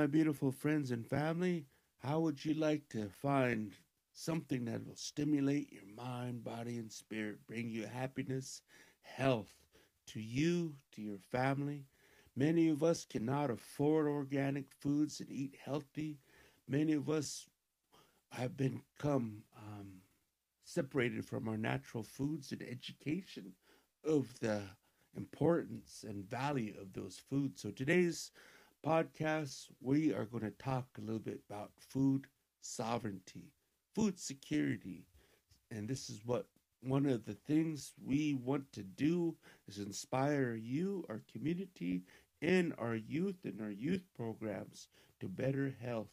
My beautiful friends and family. How would you like to find something that will stimulate your mind, body, and spirit, bring you happiness, health to you, to your family? Many of us cannot afford organic foods and eat healthy. Many of us have become um, separated from our natural foods and education of the importance and value of those foods. So today's podcast, we are going to talk a little bit about food sovereignty, food security. And this is what one of the things we want to do is inspire you, our community, and our youth and our youth programs to better health.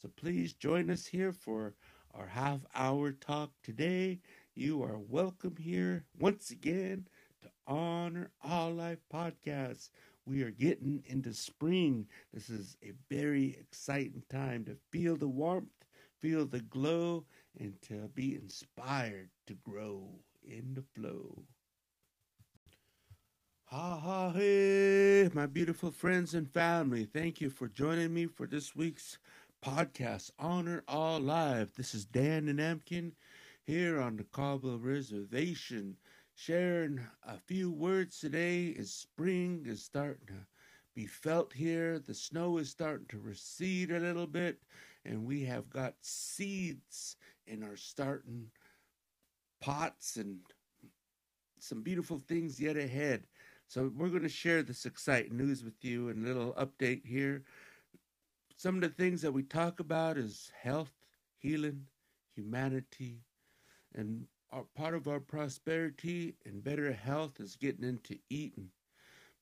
So please join us here for our half hour talk today. You are welcome here once again to Honor All Life Podcast. We are getting into spring. This is a very exciting time to feel the warmth, feel the glow, and to be inspired to grow in the flow. Ha ha hey, my beautiful friends and family. Thank you for joining me for this week's podcast, Honor All Life. This is Dan Nanamkin here on the Colville Reservation sharing a few words today as spring is starting to be felt here. The snow is starting to recede a little bit, and we have got seeds in our starting pots and some beautiful things yet ahead. So, we're going to share this exciting news with you and a little update here. Some of the things that we talk about is health, healing, humanity, and our, part of our prosperity and better health is getting into eating.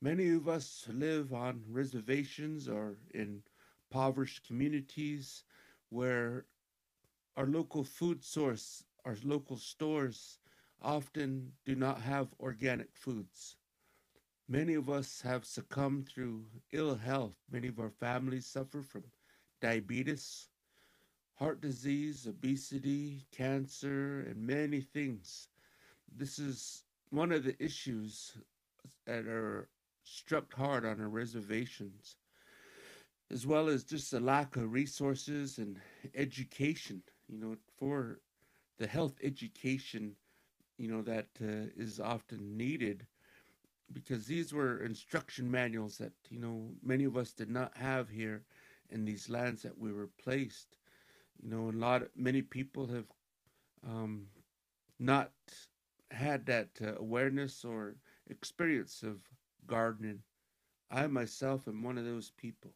Many of us live on reservations or in impoverished communities where our local food source, our local stores often do not have organic foods. Many of us have succumbed through ill health. Many of our families suffer from diabetes, heart disease, obesity, cancer, and many things. This is one of the issues that are struck hard on our reservations, as well as just the lack of resources and education, you know, for the health education, you know, that uh, is often needed because these were instruction manuals that, you know, many of us did not have here in these lands that we were placed you know, a lot, many people have um, not had that uh, awareness or experience of gardening. I myself am one of those people.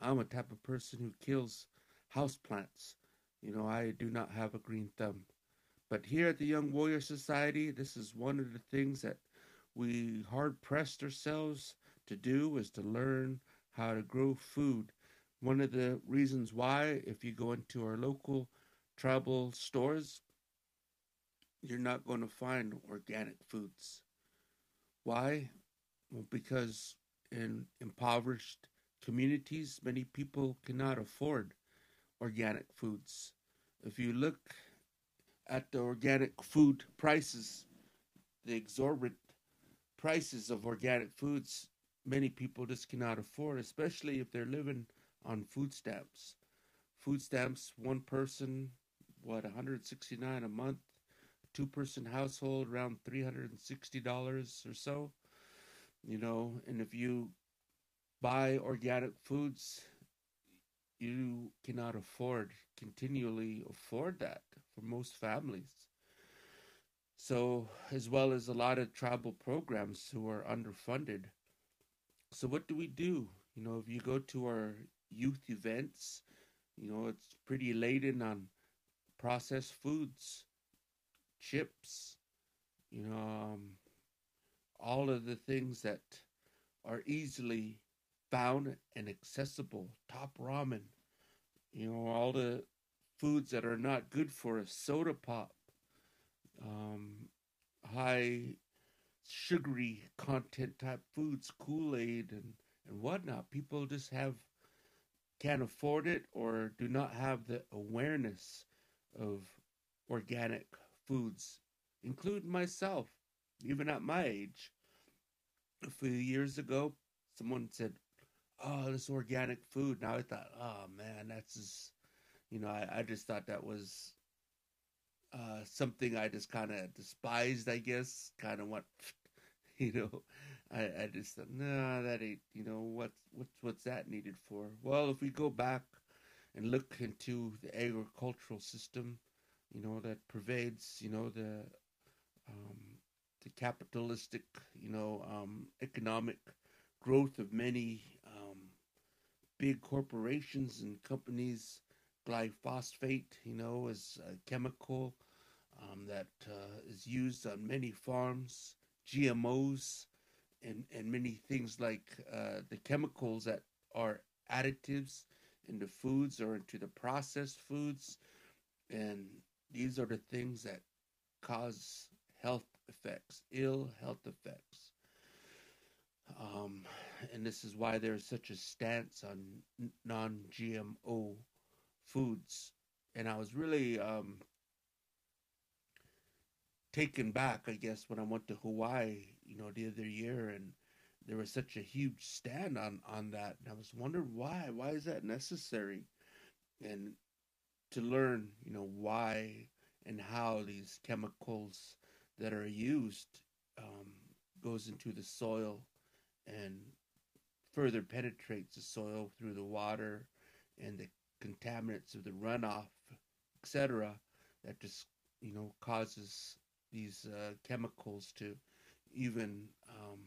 I'm a type of person who kills houseplants. You know, I do not have a green thumb. But here at the Young Warrior Society, this is one of the things that we hard pressed ourselves to do is to learn how to grow food one of the reasons why, if you go into our local tribal stores, you're not going to find organic foods. Why? Well, because in impoverished communities, many people cannot afford organic foods. If you look at the organic food prices, the exorbitant prices of organic foods, many people just cannot afford, especially if they're living on food stamps. Food stamps, one person, what, 169 a month, two person household, around $360 or so. You know, and if you buy organic foods, you cannot afford, continually afford that for most families. So, as well as a lot of tribal programs who are underfunded. So, what do we do? You know, if you go to our youth events. You know, it's pretty laden on processed foods, chips, you know, um, all of the things that are easily found and accessible. Top ramen, you know, all the foods that are not good for a soda pop, um, high sugary content type foods, Kool Aid and, and whatnot. People just have can't afford it or do not have the awareness of organic foods, include myself, even at my age. A few years ago, someone said, oh, this organic food. Now I thought, oh man, that's just, you know, I, I just thought that was uh, something I just kind of despised, I guess. Kind of what, you know, I, I just thought, no, nah, that ain't, you know, what's what's what's that needed for? Well, if we go back and look into the agricultural system, you know, that pervades, you know, the um, the capitalistic, you know, um, economic growth of many um, big corporations and companies. Glyphosate, you know, is a chemical um, that uh, is used on many farms. GMOs and and many things like uh, the chemicals that are additives into foods or into the processed foods, and these are the things that cause health effects, ill health effects. Um, and this is why there's such a stance on non GMO foods. And I was really um, taken back, I guess, when I went to Hawaii, you know, the other year, and there was such a huge stand on on that, and I was wondering why. Why is that necessary? And to learn, you know, why and how these chemicals that are used um, goes into the soil and further penetrates the soil through the water and the contaminants of the runoff, etc. That just you know causes these uh, chemicals to even um,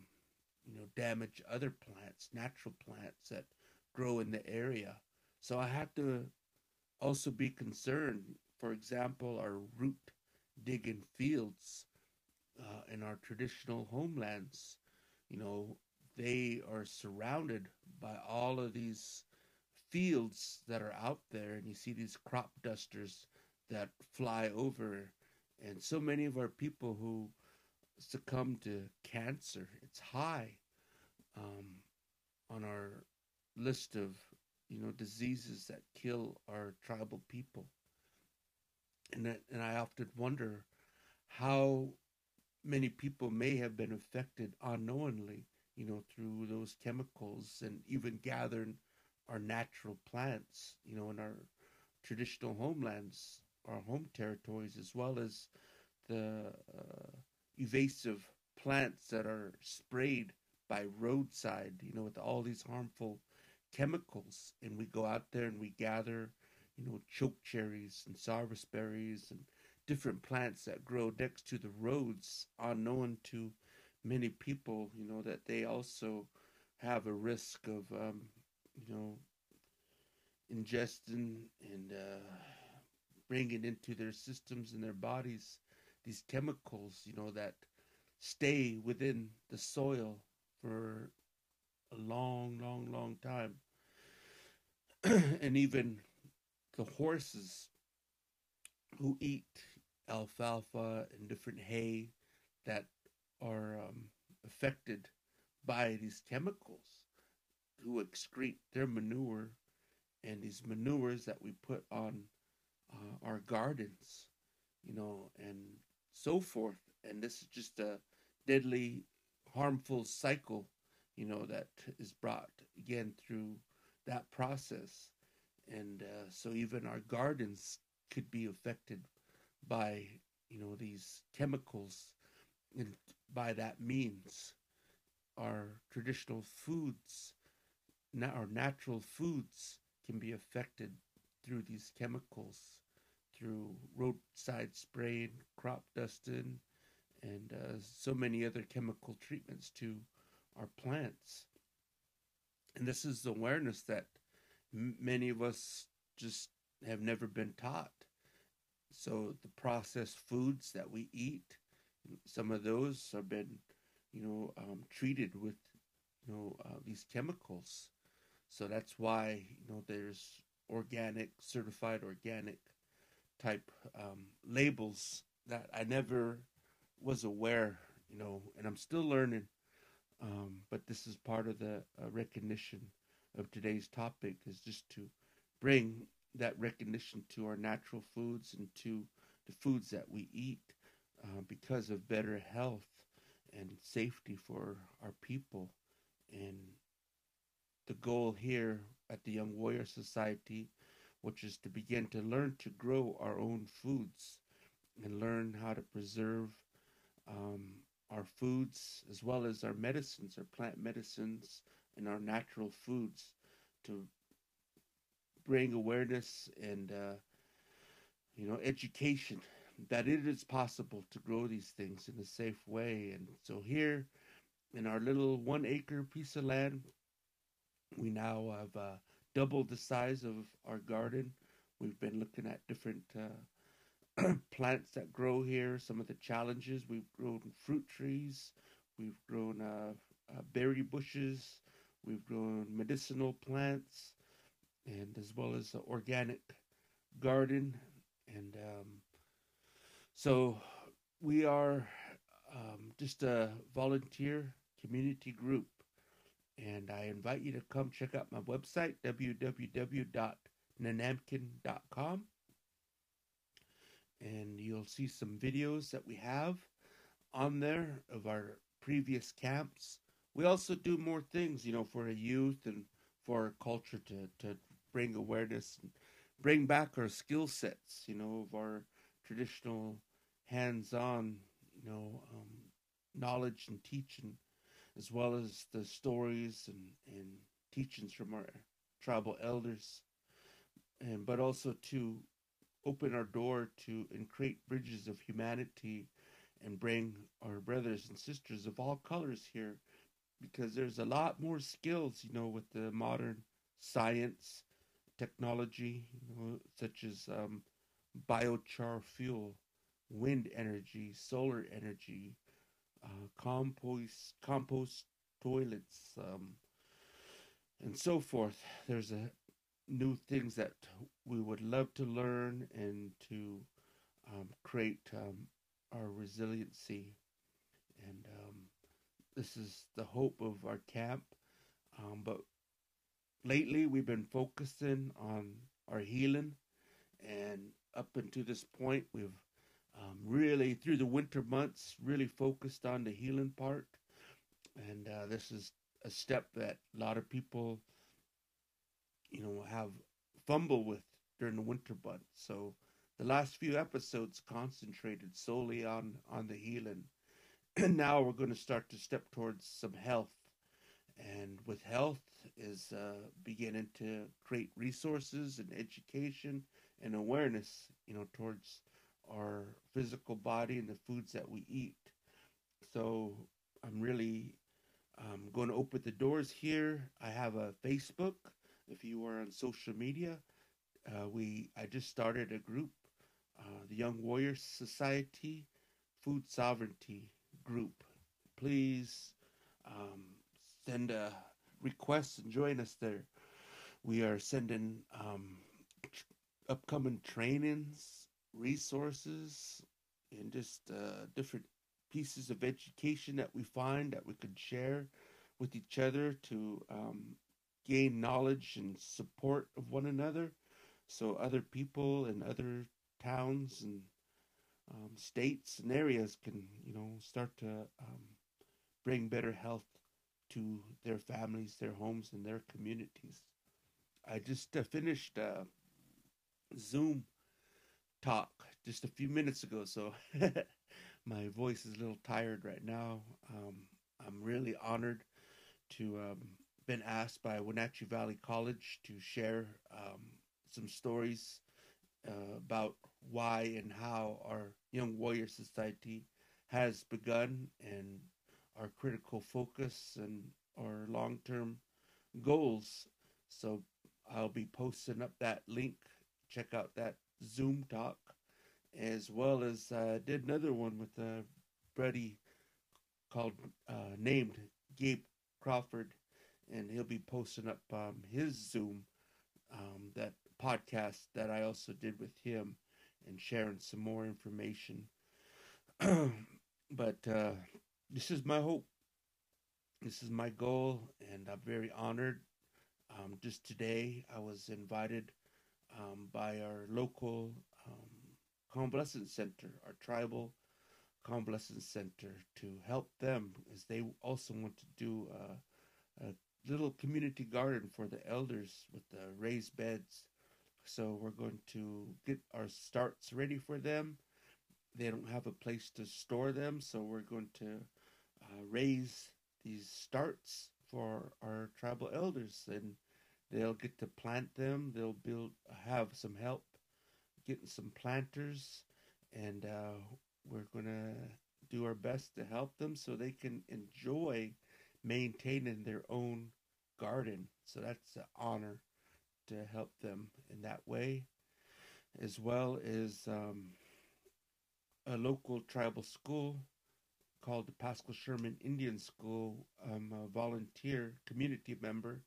you know damage other plants, natural plants that grow in the area. So I have to also be concerned. For example, our root digging fields uh, in our traditional homelands. You know, they are surrounded by all of these fields that are out there, and you see these crop dusters that fly over, and so many of our people who succumb to cancer, it's high um, on our list of you know diseases that kill our tribal people, and that, and I often wonder how many people may have been affected unknowingly, you know, through those chemicals and even gathering our natural plants, you know, in our traditional homelands, our home territories, as well as the uh, invasive plants that are sprayed by roadside, you know, with all these harmful chemicals. And we go out there and we gather, you know, choke cherries and sarvice berries and different plants that grow next to the roads unknown to many people you know that they also have a risk of um, you know ingesting and uh, bringing into their systems and their bodies these chemicals you know that stay within the soil for a long long long time. And even the horses who eat alfalfa and different hay that are um, affected by these chemicals who excrete their manure and these manures that we put on uh, our gardens, you know, and so forth. And this is just a deadly, harmful cycle, you know, that is brought again through that process. And uh, so even our gardens could be affected by you know these chemicals and by that means our traditional foods our natural foods can be affected through these chemicals through roadside spraying crop dusting and uh, so many other chemical treatments to our plants and this is awareness that m- many of us just have never been taught so the processed foods that we eat, some of those have been, you know, um, treated with, you know, uh, these chemicals. So that's why you know there's organic, certified organic type um, labels that I never was aware, you know, and I'm still learning. Um, but this is part of the uh, recognition of today's topic is just to bring that recognition to our natural foods and to the foods that we eat uh, because of better health and safety for our people. And the goal here at the Young Warrior Society, which is to begin to learn to grow our own foods and learn how to preserve um, our foods as well as our medicines, our plant medicines, and our natural foods to bring awareness and uh, you know education that it is possible to grow these things in a safe way. And so here in our little one acre piece of land, we now have uh, doubled the size of our garden. We've been looking at different uh, plants that grow here, some of the challenges. We've grown fruit trees, we've grown uh, uh berry bushes, we've grown medicinal plants, and as well as an organic garden. And um, so we are um, just a volunteer community group. And I invite you to come check out my website, www.nanamkin.com. And you'll see some videos that we have on there of our previous camps. We also do more things, you know, for the youth and for our culture to, to bring awareness and bring back our skill sets, you know, of our traditional hands-on, you know, um, knowledge and teaching, as well as the stories and, and teachings from our tribal elders, and but also to open our door to and create bridges of humanity and bring our brothers and sisters of all colors here because there's a lot more skills you know with the modern science technology you know, such as um, biochar fuel wind energy, solar energy, uh, compost compost toilets, um, and so forth. There's a new things that we would love to learn and to um, create um, our resiliency. And um, this is the hope of our camp. Um, but lately, we've been focusing on our healing, and up until this point, we've um, really through the winter months really focused on the healing part. And uh, this is a step that a lot of people you know have fumble with during the winter months. So the last few episodes concentrated solely on on the healing. And now we're going to start to step towards some health. And with health is uh, beginning to create resources and education and awareness you know towards our physical body and the foods that we eat. So I'm really um, going to open the doors here. I have a Facebook. If you are on social media, uh, we I just started a group, uh, the Young Warriors Society Food Sovereignty Group. Please um, send a request and join us there. We are sending um, upcoming trainings resources and just uh, different pieces of education that we find that we could share with each other to um, gain knowledge and support of one another. So other people in other towns and um, states and areas can you know start to um, bring better health to their families their homes and their communities. I just uh, finished uh, zoom talk just a few minutes ago, so my voice is a little tired right now. Um, I'm really honored to um, been asked by Wenatchee Valley College to share um, some stories uh, about why and how our Young Warrior Society has begun and our critical focus and our long-term goals. So I'll be posting up that link. Check out that Zoom talk, as well as uh, did another one with a buddy called uh, named Gabe Crawford, and he'll be posting up um, his Zoom um, that podcast that I also did with him, and sharing some more information. but uh, this is my hope. This is my goal, and I'm very honored. Um, just today, I was invited um, by our local um, center, our tribal convalescent center, to help them as they also want to do a, a little community garden for the elders with the raised beds. So we're going to get our starts ready for them. They don't have a place to store them, so we're going to uh, raise these starts for our tribal elders, and they'll get to plant them. They'll build, have some help getting some planters, and uh, we're gonna do our best to help them so they can enjoy maintaining their own garden. So that's an honor to help them in that way, as well as um, a local tribal school called the Paschal Sherman Indian School. I'm a volunteer community member,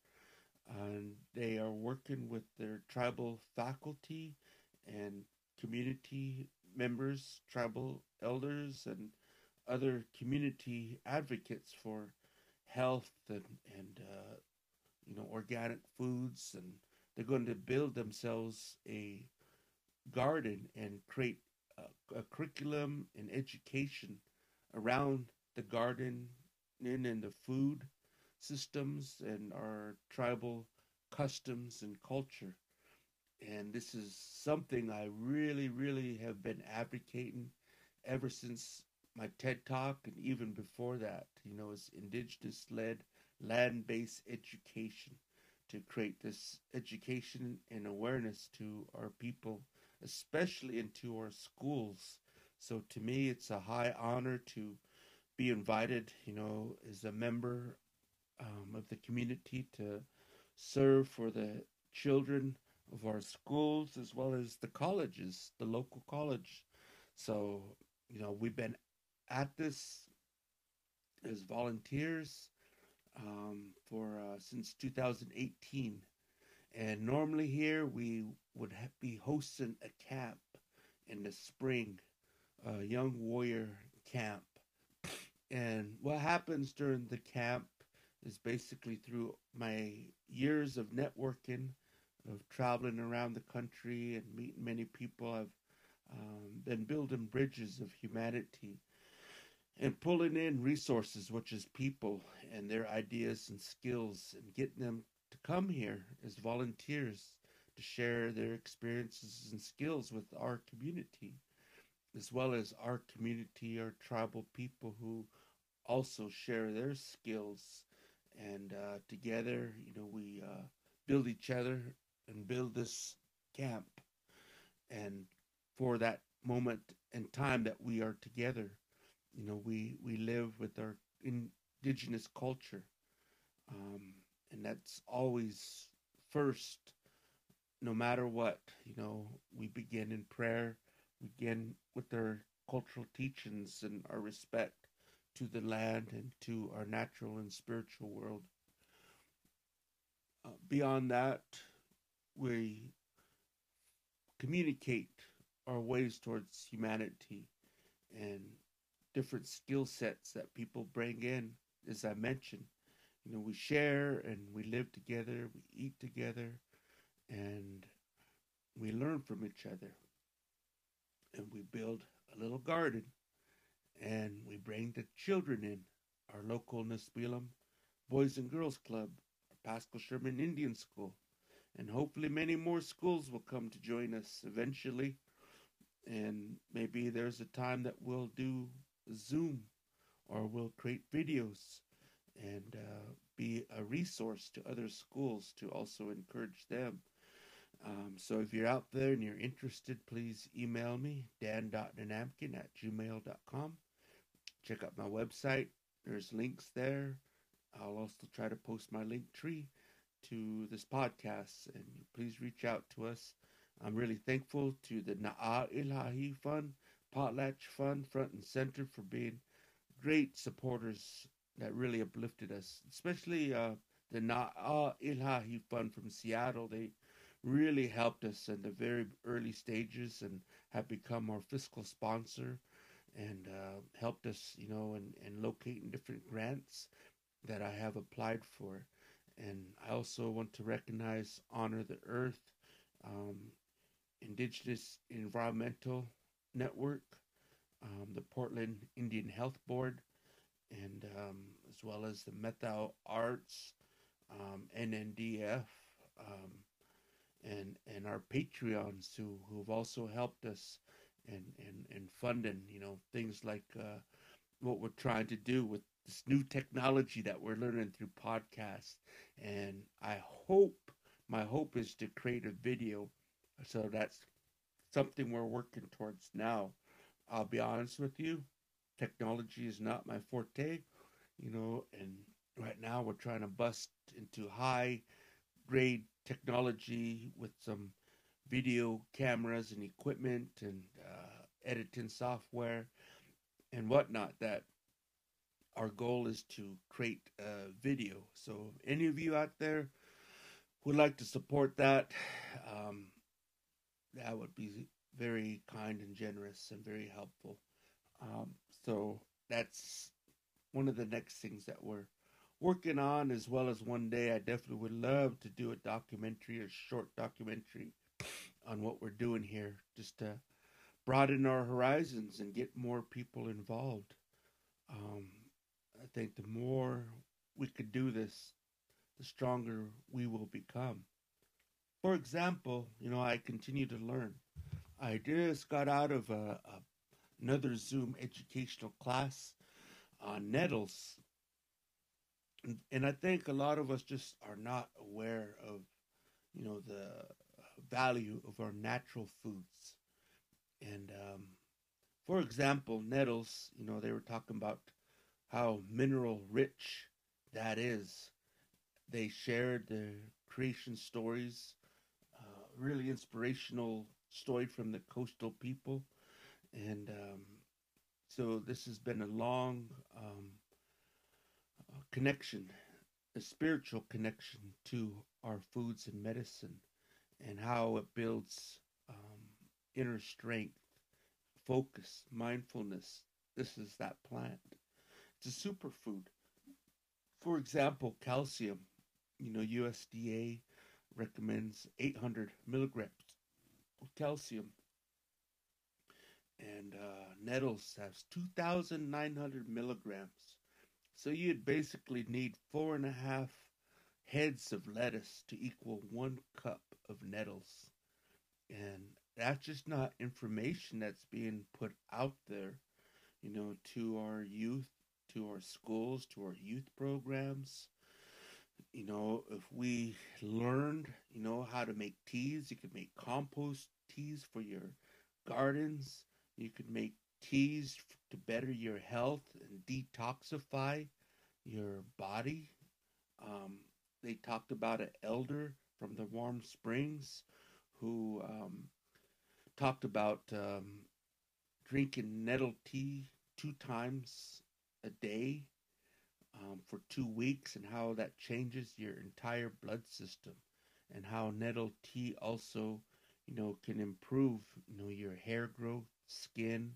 and they are working with their tribal faculty and community members, tribal elders, and other community advocates for health and and uh, you know organic foods, and they're going to build themselves a garden and create a, a curriculum and education around the garden and, and the food systems and our tribal customs and culture. And this is something I really, really have been advocating ever since my TED Talk and even before that. You know, it's indigenous led, land based education to create this education and awareness to our people, especially into our schools. So to me, it's a high honor to be invited, you know, as a member um, of the community to serve for the children of our schools as well as the colleges, the local college. So, you know, we've been at this as volunteers um, for uh, since 2018. And normally here we would ha- be hosting a camp in the spring, a young warrior camp. And what happens during the camp is basically through my years of networking of traveling around the country and meeting many people. I've um, been building bridges of humanity and pulling in resources, which is people and their ideas and skills, and getting them to come here as volunteers to share their experiences and skills with our community, as well as our community, our tribal people who also share their skills. And uh, together, you know, we uh, build each other and build this camp. And for that moment and time that we are together you know we we live with our indigenous culture. Um, and that's always first no matter what you know we begin in prayer begin with our cultural teachings and our respect to the land and to our natural and spiritual world uh, beyond that we communicate our ways towards humanity and different skill sets that people bring in, as I mentioned. You know, we share and we live together, we eat together, and we learn from each other. And we build a little garden and we bring the children in. Our local Nespelem Boys and Girls Club, our Paschal Sherman Indian School, and hopefully many more schools will come to join us eventually. And maybe there's a time that we'll do Zoom or we'll create videos and uh, be a resource to other schools to also encourage them. Um, so if you're out there and you're interested, please email me, dan.nanamkin at gmail.com. Check out my website. There's links there. I'll also try to post my link tree to this podcast, and please reach out to us. I'm really thankful to the Na'ah Illahee Fund, Potlatch Fund, front and center, for being great supporters that really uplifted us, especially uh, the Na'ah Illahee Fund from Seattle. They really helped us in the very early stages and have become our fiscal sponsor and uh, helped us, you know, in, in locating different grants that I have applied for. And I also want to recognize Honor the Earth, um, Indigenous Environmental Network, um, the Portland Indian Health Board, and um, as well as the Methow Arts um, NNDF, um, and and our Patreons who who've also helped us in in, in funding, you know, things like uh, what we're trying to do with this new technology that we're learning through podcasts. And I hope my hope is to create a video, so that's something we're working towards now. I'll be honest with you, technology is not my forte, you know, and right now we're trying to bust into high grade technology with some video cameras and equipment and uh, editing software and whatnot that our goal is to create a video. So any of you out there would like to support that um, that would be very kind and generous and very helpful. Um, so that's one of the next things that we're working on, as well as one day I definitely would love to do a documentary, a short documentary on what we're doing here, just to broaden our horizons and get more people involved. Um, I think the more we could do this, the stronger we will become. For example, you know, I continue to learn. I just got out of a, a another Zoom educational class on nettles. And, and I think a lot of us just are not aware of, you know, the value of our natural foods. And um, for example, nettles, you know, they were talking about how mineral rich that is. They shared their creation stories, uh, really inspirational story from the coastal people and um, so this has been a long um, connection, a spiritual connection to our foods and medicine, and how it builds um, inner strength, focus, mindfulness. This is that plant. It's a superfood. For example, calcium. You know, USDA recommends 800 milligrams of calcium and uh, nettles has 2,900 milligrams. So you'd basically need four and a half heads of lettuce to equal one cup of nettles. And that's just not information that's being put out there, you know, to our youth, to our schools, to our youth programs. You know, if we learned, you know, how to make teas, you could make compost teas for your gardens you could make teas to better your health and detoxify your body. Um, they talked about an elder from the Warm Springs who um, talked about um, drinking nettle tea two times a day um, for two weeks and how that changes your entire blood system and how nettle tea also you know can improve you know your hair growth skin,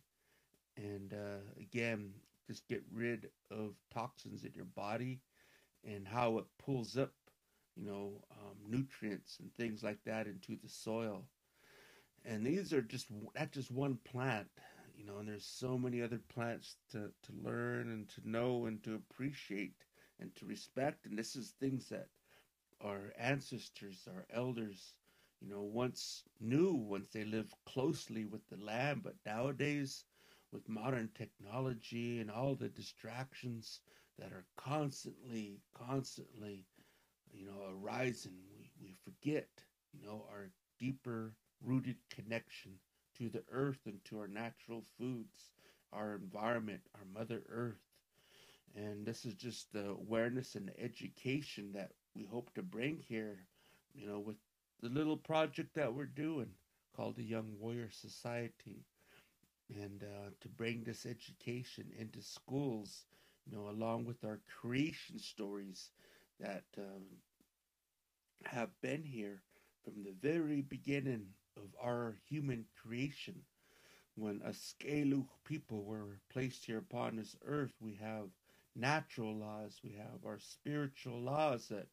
and uh, again, just get rid of toxins in your body and how it pulls up, you know, um, nutrients and things like that into the soil. And these are just that's just one plant, you know, and there's so many other plants to, to learn and to know and to appreciate and to respect. And this is things that our ancestors, our elders, you know, once knew once they lived closely with the land, but nowadays with modern technology and all the distractions that are constantly, constantly, you know, arising, we, we forget, you know, our deeper rooted connection to the earth and to our natural foods, our environment, our Mother Earth. And this is just the awareness and the education that we hope to bring here, you know, with the little project that we're doing called the Young Warrior Society. And uh, to bring this education into schools, know, along with our creation stories that um, have been here from the very beginning of our human creation. When a Scalu people were placed here upon this earth, we have natural laws, we have our spiritual laws that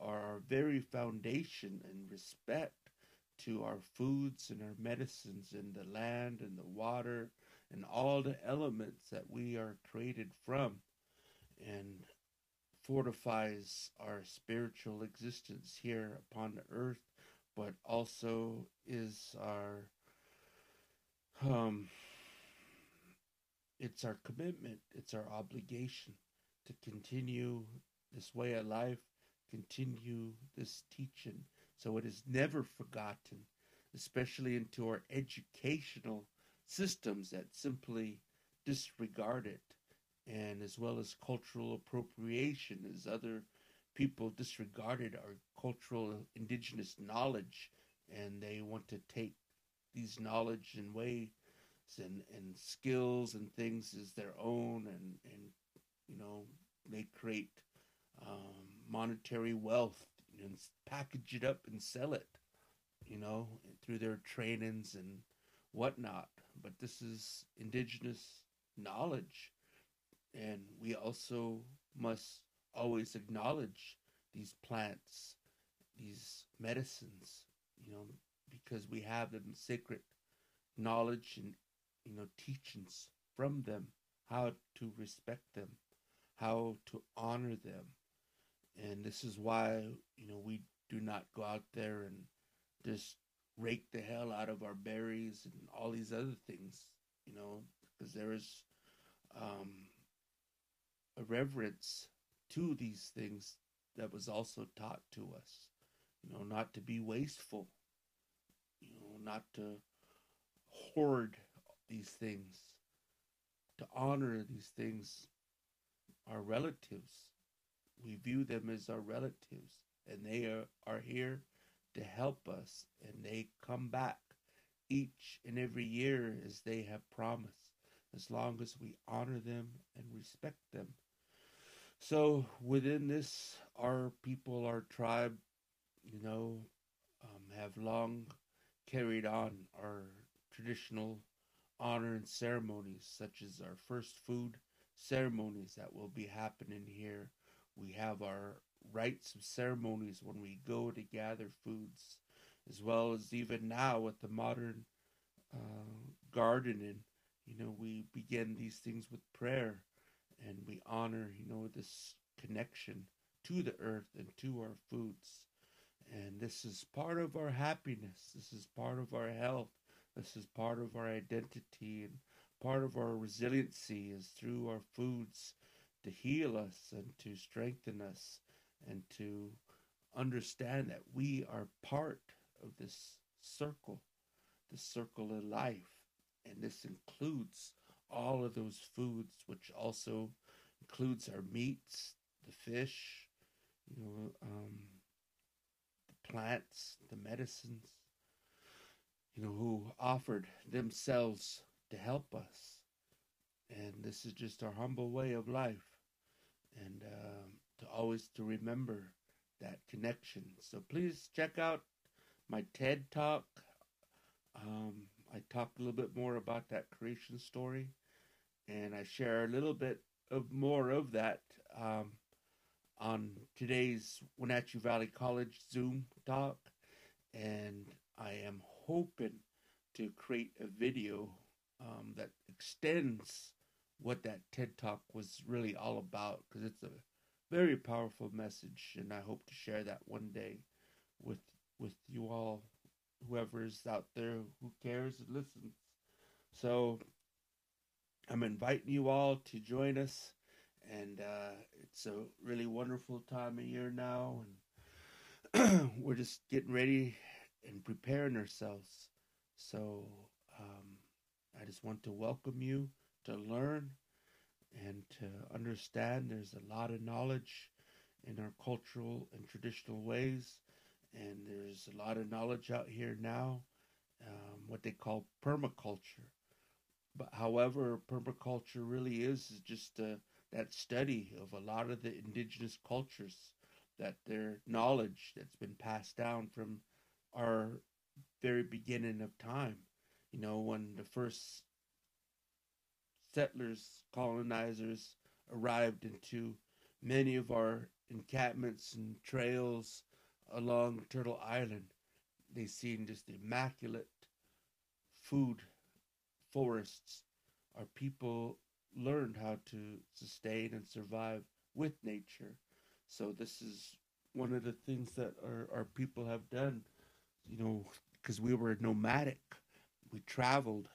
are our very foundation and respect to our foods and our medicines and the land and the water and all the elements that we are created from. And fortifies our spiritual existence here upon the earth, but also is our um it's our commitment, it's our obligation to continue this way of life, continue this teaching, so it is never forgotten, especially into our educational systems that simply disregard it, and as well as cultural appropriation, as other people disregarded our cultural indigenous knowledge, and they want to take these knowledge and ways and, and skills and things as their own, and, and you know, they create um, monetary wealth and package it up and sell it, you know, through their trainings and whatnot. But this is indigenous knowledge, and we also must always acknowledge these plants, these medicines, you know, because we have them sacred knowledge and you know teachings from them how to respect them how to honor them. And this is why you know we do not go out there and just rake the hell out of our berries and all these other things you know because there is um, a reverence to these things that was also taught to us. You know not to be wasteful. You know not to hoard these things. To honor these things our relatives. We view them as our relatives and they are, are here to help us and they come back each and every year as they have promised as long as we honor them and respect them so within this our people our tribe you know um, have long carried on our traditional honor and ceremonies such as our first food ceremonies that will be happening here we have our rites of ceremonies when we go to gather foods, as well as even now with the modern uh, gardening. You know, we begin these things with prayer and we honor, you know, this connection to the earth and to our foods. And this is part of our happiness. This is part of our health. This is part of our identity and part of our resiliency is through our foods to heal us and to strengthen us and to understand that we are part of this circle, the circle of life. And this includes all of those foods, which also includes our meats, the fish, you know, um, the plants, the medicines, you know, who offered themselves to help us. And this is just our humble way of life and uh, to always to remember that connection. So please check out my TED talk. Um, I talk a little bit more about that creation story, and I share a little bit of more of that um, on today's Wenatchee Valley College Zoom talk, and I am hoping to create a video um, that extends what that TED Talk was really all about because it's a very powerful message, and I hope to share that one day with with you all, whoever is out there who cares and listens. So I'm inviting you all to join us, and uh, it's a really wonderful time of year now, and we're just getting ready and preparing ourselves. So um, I just want to welcome you to learn and to understand. There's a lot of knowledge in our cultural and traditional ways, and there's a lot of knowledge out here now, um, what they call permaculture. But however, permaculture really is, is just uh, that study of a lot of the indigenous cultures, that their knowledge that's been passed down from our very beginning of time. You know, when the first settlers, colonizers arrived into many of our encampments and trails along Turtle Island. They seen just immaculate food forests. Our people learned how to sustain and survive with nature. So this is one of the things that our, our people have done, you know, because we were nomadic. We traveled.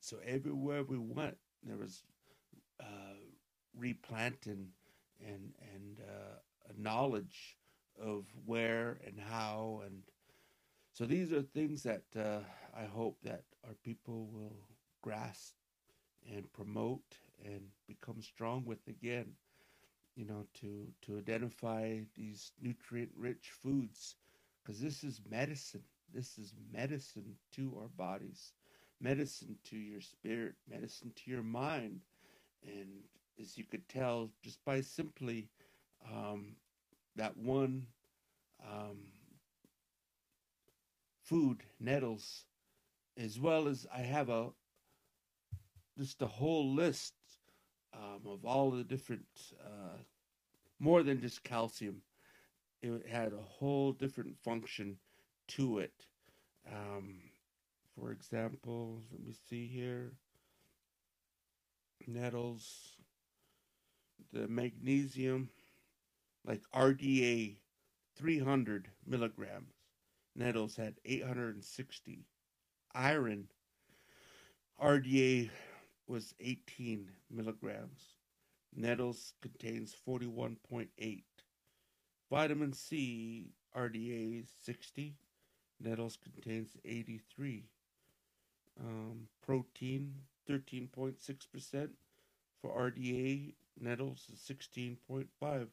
So everywhere we went, there was uh, replanting and, and uh, knowledge of where and how. And so these are things that uh, I hope that our people will grasp and promote and become strong with again you know to to identify these nutrient rich foods because this is medicine this is medicine to our bodies medicine to your spirit medicine to your mind and as you could tell just by simply um, that one um, food nettles as well as i have a just a whole list um, of all the different, uh, more than just calcium. It had a whole different function to it. Um, for example, let me see here. Nettles, the magnesium, like RDA, 300 milligrams. Nettles had 860. Iron, RDA was 18 milligrams. Nettles contains 41.8. Vitamin C, RDA 60. Nettles contains 83. Um, protein 13.6%. For RDA, nettles is 16.5%.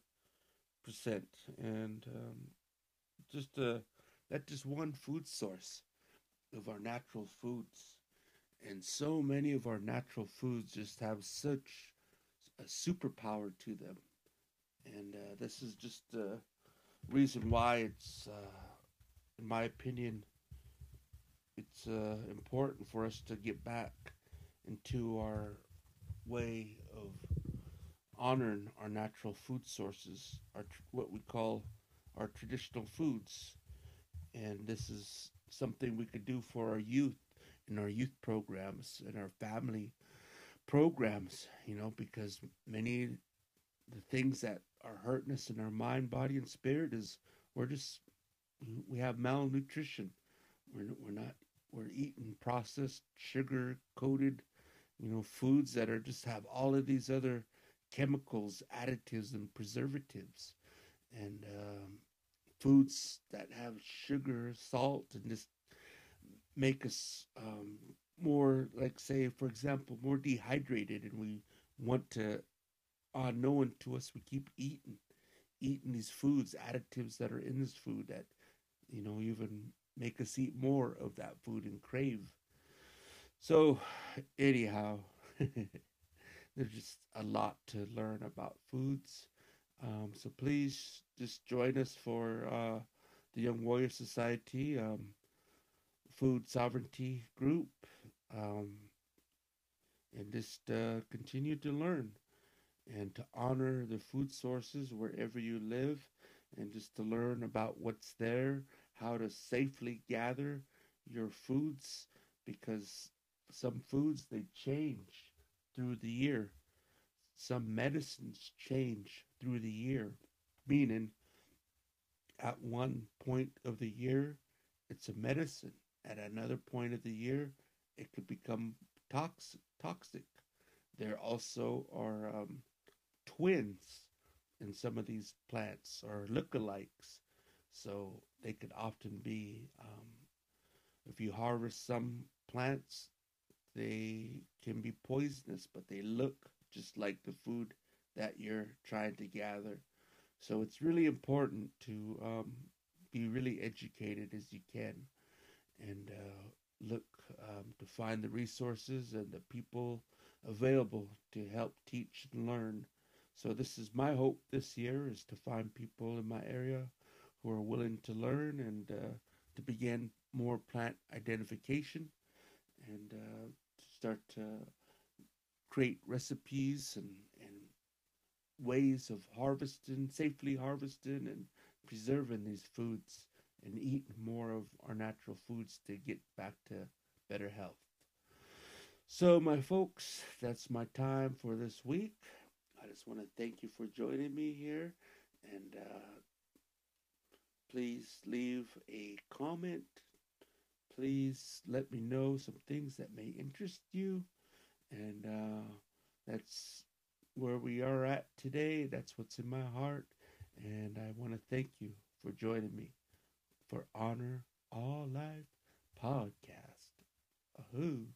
Percent and um, just uh, just one food source of our natural foods. And so many of our natural foods just have such a superpower to them. And uh, this is just the reason why it's uh, in my opinion it's uh, important for us to get back into our way of honoring our natural food sources our what we call our traditional foods and this is something we could do for our youth in our youth programs and our family programs, you know, because many the things that are hurting us in our mind, body, and spirit is we're just we have malnutrition. We're we're not we're eating processed, sugar coated, you know, foods that are just have all of these other chemicals, additives, and preservatives, and um, foods that have sugar, salt, and just make us um, more, like, say, for example, more dehydrated, and we want to, unknown to us, we keep eating, eating these foods, additives that are in this food that, you know, even make us eat more of that food and crave. So, anyhow, there's just a lot to learn about foods. Um, so please just join us for uh, the Young Warrior Society. Um, food sovereignty group um, and just uh, continue to learn and to honor the food sources wherever you live and just to learn about what's there, how to safely gather your foods because some foods they change through the year. Some medicines change through the year, meaning at one point of the year it's a medicine at another point of the year, it could become toxic. Toxic. There also are um, twins in some of these plants, or lookalikes. So they could often be. Um, if you harvest some plants, they can be poisonous, but they look just like the food that you're trying to gather. So it's really important to um, be really educated as you can and uh, look um, to find the resources and the people available to help teach and learn. So this is my hope this year is to find people in my area who are willing to learn and uh, to begin more plant identification and uh, start to create recipes and, and ways of harvesting, safely harvesting and preserving these foods and eat more of our natural foods to get back to better health. So, my folks, that's my time for this week. I just want to thank you for joining me here And uh, please leave a comment. Please let me know some things that may interest you. And uh, that's where we are at today. That's what's in my heart. And I want to thank you for joining me for Honor All Life podcast. Ahoo.